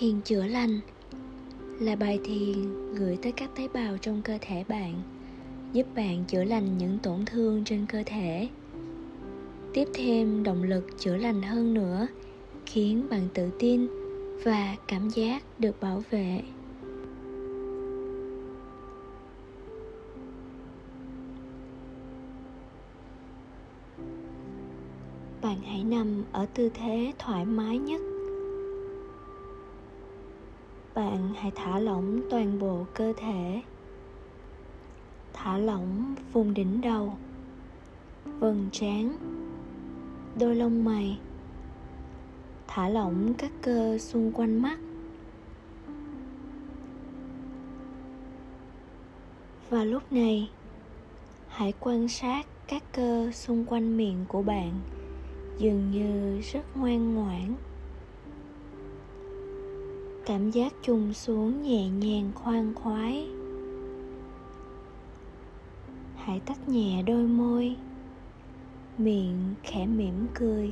thiền chữa lành là bài thiền gửi tới các tế bào trong cơ thể bạn, giúp bạn chữa lành những tổn thương trên cơ thể. Tiếp thêm động lực chữa lành hơn nữa, khiến bạn tự tin và cảm giác được bảo vệ. Bạn hãy nằm ở tư thế thoải mái nhất bạn hãy thả lỏng toàn bộ cơ thể. Thả lỏng vùng đỉnh đầu, vầng trán, đôi lông mày. Thả lỏng các cơ xung quanh mắt. Và lúc này, hãy quan sát các cơ xung quanh miệng của bạn dường như rất ngoan ngoãn cảm giác trùng xuống nhẹ nhàng, khoan khoái. Hãy tắt nhẹ đôi môi, miệng khẽ mỉm cười.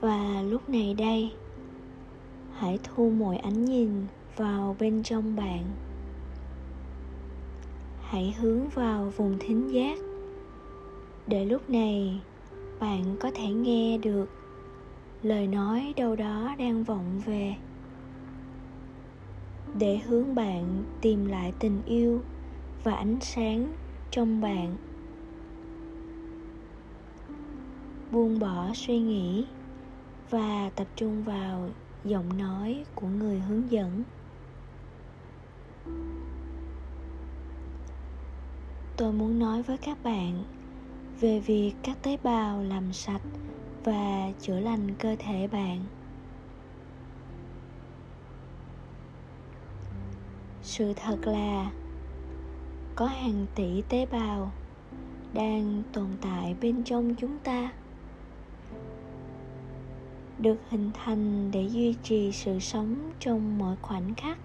Và lúc này đây hãy thu mọi ánh nhìn vào bên trong bạn. Hãy hướng vào vùng thính giác để lúc này, bạn có thể nghe được lời nói đâu đó đang vọng về. Để hướng bạn tìm lại tình yêu và ánh sáng trong bạn. Buông bỏ suy nghĩ và tập trung vào giọng nói của người hướng dẫn. Tôi muốn nói với các bạn về việc các tế bào làm sạch và chữa lành cơ thể bạn. Sự thật là, có hàng tỷ tế bào đang tồn tại bên trong chúng ta. Được hình thành để duy trì sự sống trong mọi khoảnh khắc.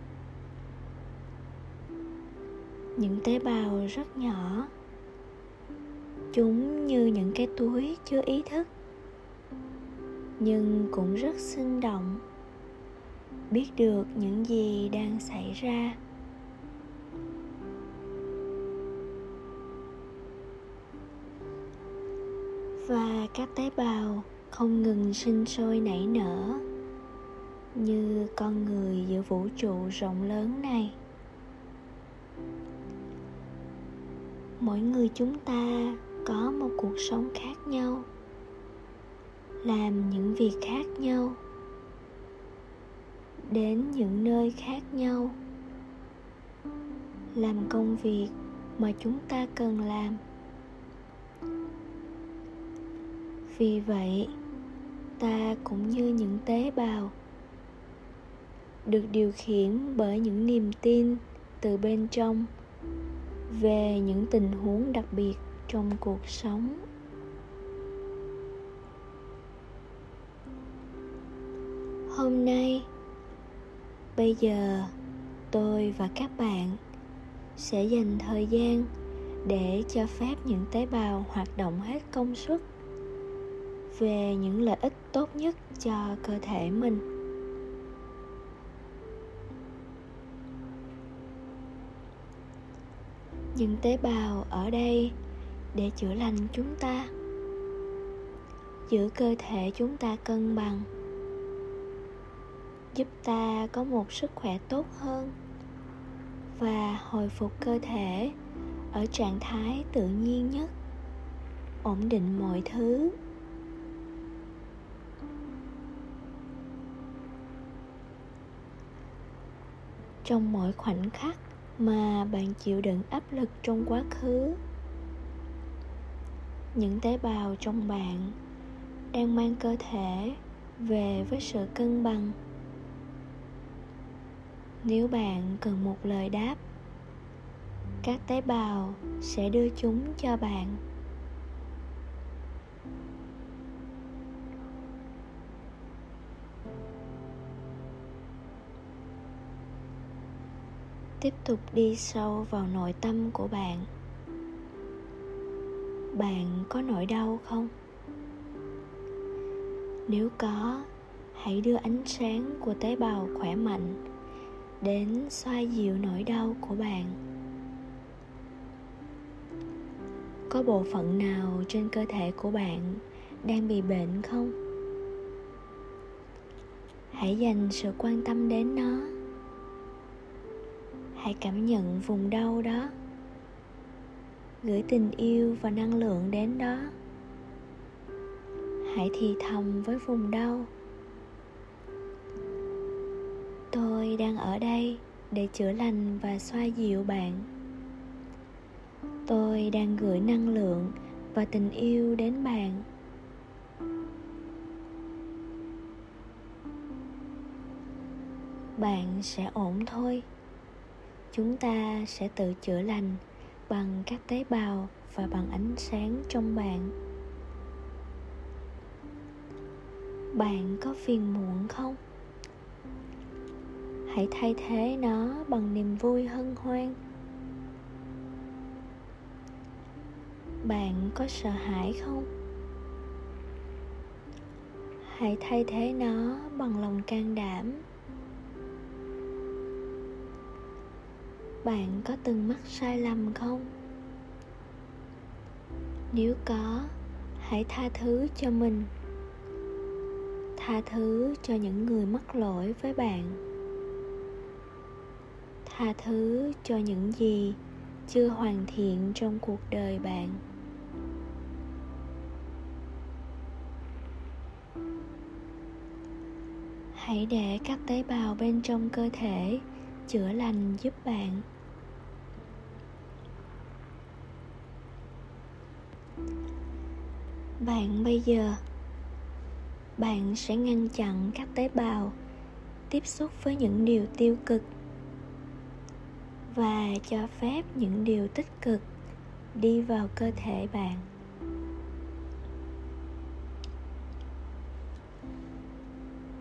Những tế bào rất nhỏ chúng như những cái túi chưa ý thức, nhưng cũng rất sinh động. Biết được những gì đang xảy ra. Và các tế bào không ngừng sinh sôi nảy nở, như con người giữa vũ trụ rộng lớn này. Mỗi người chúng ta có một cuộc sống khác nhau, làm những việc khác nhau, đến những nơi khác nhau, làm công việc mà chúng ta cần làm. Vì vậy, ta cũng như những tế bào được điều khiển bởi những niềm tin từ bên trong về những tình huống đặc biệt trong cuộc sống. Hôm nay, bây giờ tôi và các bạn sẽ dành thời gian để cho phép những tế bào hoạt động hết công suất về những lợi ích tốt nhất cho cơ thể mình. Những tế bào ở đây để chữa lành chúng ta. Giữ cơ thể chúng ta cân bằng. Giúp ta có một sức khỏe tốt hơn và hồi phục cơ thể ở trạng thái tự nhiên nhất, ổn định mọi thứ. Trong mỗi khoảnh khắc mà bạn chịu đựng áp lực trong quá khứ những tế bào trong bạn đang mang cơ thể về với sự cân bằng. Nếu bạn cần một lời đáp, các tế bào sẽ đưa chúng cho bạn. Tiếp tục đi sâu vào nội tâm của bạn bạn có nỗi đau không? Nếu có, hãy đưa ánh sáng của tế bào khỏe mạnh đến xoa dịu nỗi đau của bạn. Có bộ phận nào trên cơ thể của bạn đang bị bệnh không? Hãy dành sự quan tâm đến nó. Hãy cảm nhận vùng đau đó gửi tình yêu và năng lượng đến đó. Hãy thì thầm với vùng đau. Tôi đang ở đây để chữa lành và xoa dịu bạn. Tôi đang gửi năng lượng và tình yêu đến bạn. Bạn sẽ ổn thôi. Chúng ta sẽ tự chữa lành bằng các tế bào và bằng ánh sáng trong bạn. Bạn có phiền muộn không? Hãy thay thế nó bằng niềm vui hân hoan. Bạn có sợ hãi không? Hãy thay thế nó bằng lòng can đảm. Bạn có từng mắc sai lầm không? Nếu có, hãy tha thứ cho mình. Tha thứ cho những người mắc lỗi với bạn. Tha thứ cho những gì chưa hoàn thiện trong cuộc đời bạn. Hãy để các tế bào bên trong cơ thể chữa lành giúp bạn. Bạn bây giờ, bạn sẽ ngăn chặn các tế bào tiếp xúc với những điều tiêu cực và cho phép những điều tích cực đi vào cơ thể bạn.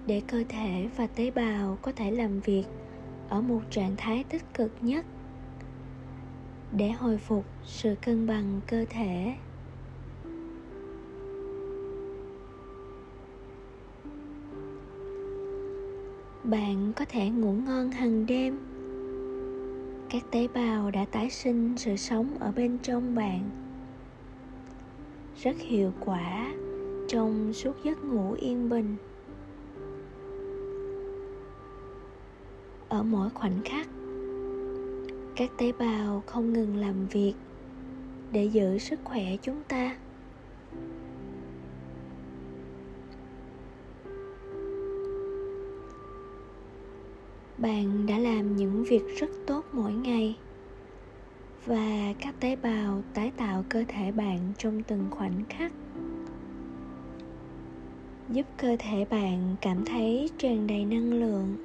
Để cơ thể và tế bào có thể làm việc ở một trạng thái tích cực nhất để hồi phục sự cân bằng cơ thể bạn có thể ngủ ngon hàng đêm. Các tế bào đã tái sinh sự sống ở bên trong bạn. Rất hiệu quả trong suốt giấc ngủ yên bình. Ở mỗi khoảnh khắc, các tế bào không ngừng làm việc để giữ sức khỏe chúng ta. Bạn đã làm những việc rất tốt mỗi ngày. Và các tế bào tái tạo cơ thể bạn trong từng khoảnh khắc. Giúp cơ thể bạn cảm thấy tràn đầy năng lượng.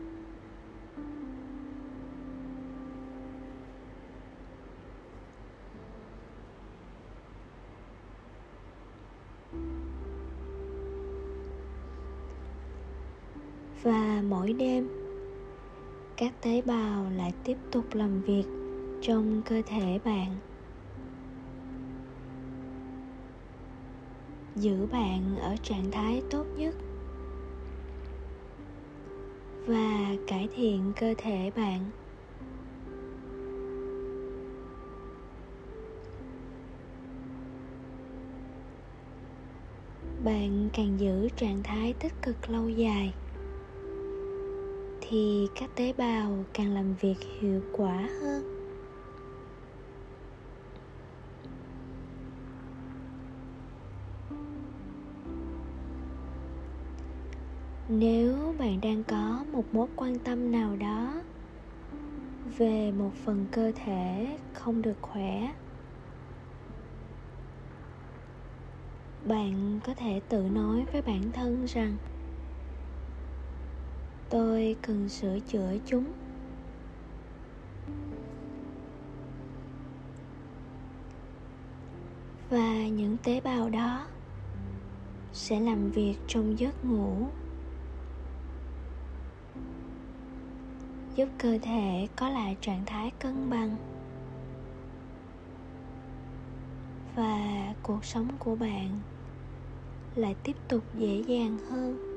Và mỗi đêm các tế bào lại tiếp tục làm việc trong cơ thể bạn. Giữ bạn ở trạng thái tốt nhất và cải thiện cơ thể bạn. Bạn càng giữ trạng thái tích cực lâu dài thì các tế bào càng làm việc hiệu quả hơn. Nếu bạn đang có một mối quan tâm nào đó về một phần cơ thể không được khỏe, bạn có thể tự nói với bản thân rằng tôi cần sửa chữa chúng. Và những tế bào đó sẽ làm việc trong giấc ngủ, giúp cơ thể có lại trạng thái cân bằng và cuộc sống của bạn lại tiếp tục dễ dàng hơn.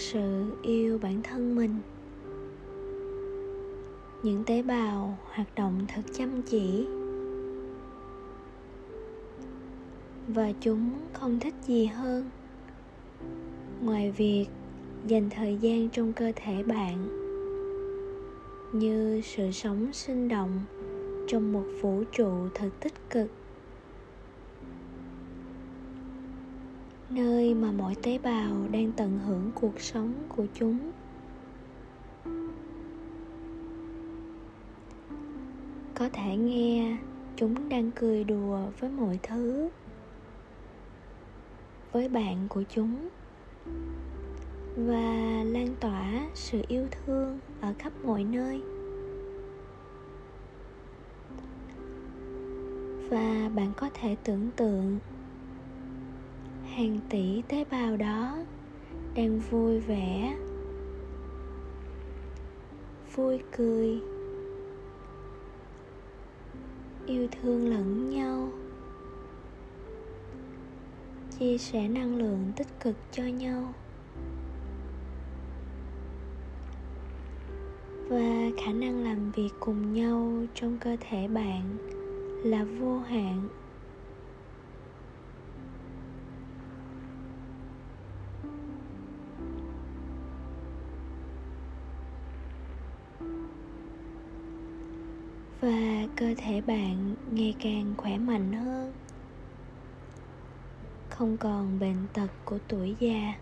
Sự yêu bản thân mình. Những tế bào hoạt động thật chăm chỉ. Và chúng không thích gì hơn. Ngoài việc dành thời gian trong cơ thể bạn, như sự sống sinh động trong một vũ trụ thật tích cực. Nơi mà mỗi tế bào đang tận hưởng cuộc sống của chúng. Có thể nghe chúng đang cười đùa với mọi thứ, với bạn của chúng, và lan tỏa sự yêu thương ở khắp mọi nơi. Và bạn có thể tưởng tượng hàng tỷ tế bào đó đang vui vẻ, vui cười, yêu thương lẫn nhau, chia sẻ năng lượng tích cực cho nhau. Và khả năng làm việc cùng nhau trong cơ thể bạn là vô hạn. Và cơ thể bạn ngày càng khỏe mạnh hơn. Không còn bệnh tật của tuổi già.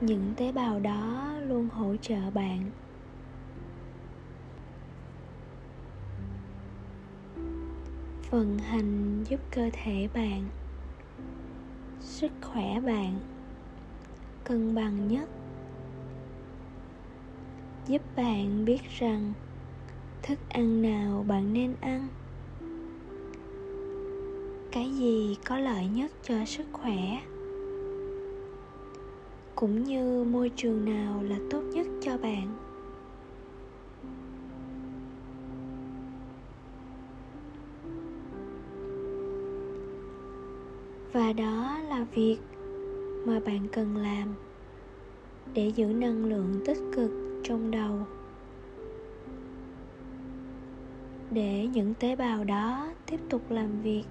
Những tế bào đó luôn hỗ trợ bạn. Vận hành giúp cơ thể bạn sức khỏe bạn. Cân bằng nhất. Giúp bạn biết rằng thức ăn nào bạn nên ăn. Cái gì có lợi nhất cho sức khỏe? Cũng như môi trường nào là tốt nhất cho bạn? Và đó là việc mà bạn cần làm để giữ năng lượng tích cực trong đầu. Để những tế bào đó tiếp tục làm việc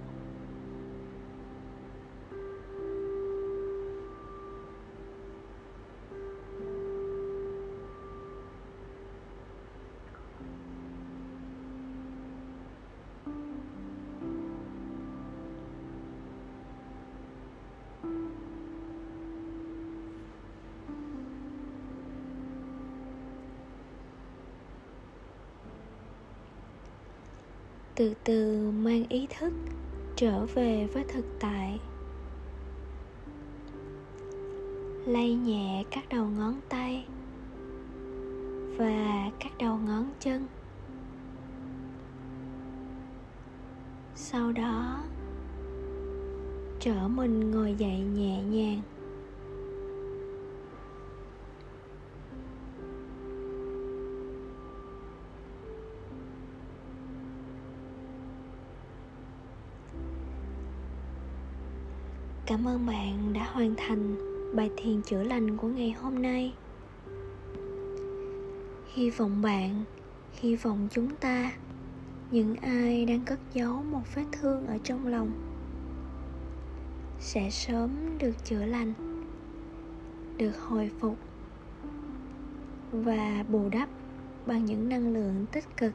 từ từ mang ý thức trở về với thực tại. Lay nhẹ các đầu ngón tay và các đầu ngón chân. Sau đó, trở mình ngồi dậy nhẹ nhàng. Cảm ơn bạn đã hoàn thành bài thiền chữa lành của ngày hôm nay. Hy vọng bạn, hy vọng chúng ta, những ai đang cất giấu một vết thương ở trong lòng, sẽ sớm được chữa lành, được hồi phục và bù đắp bằng những năng lượng tích cực.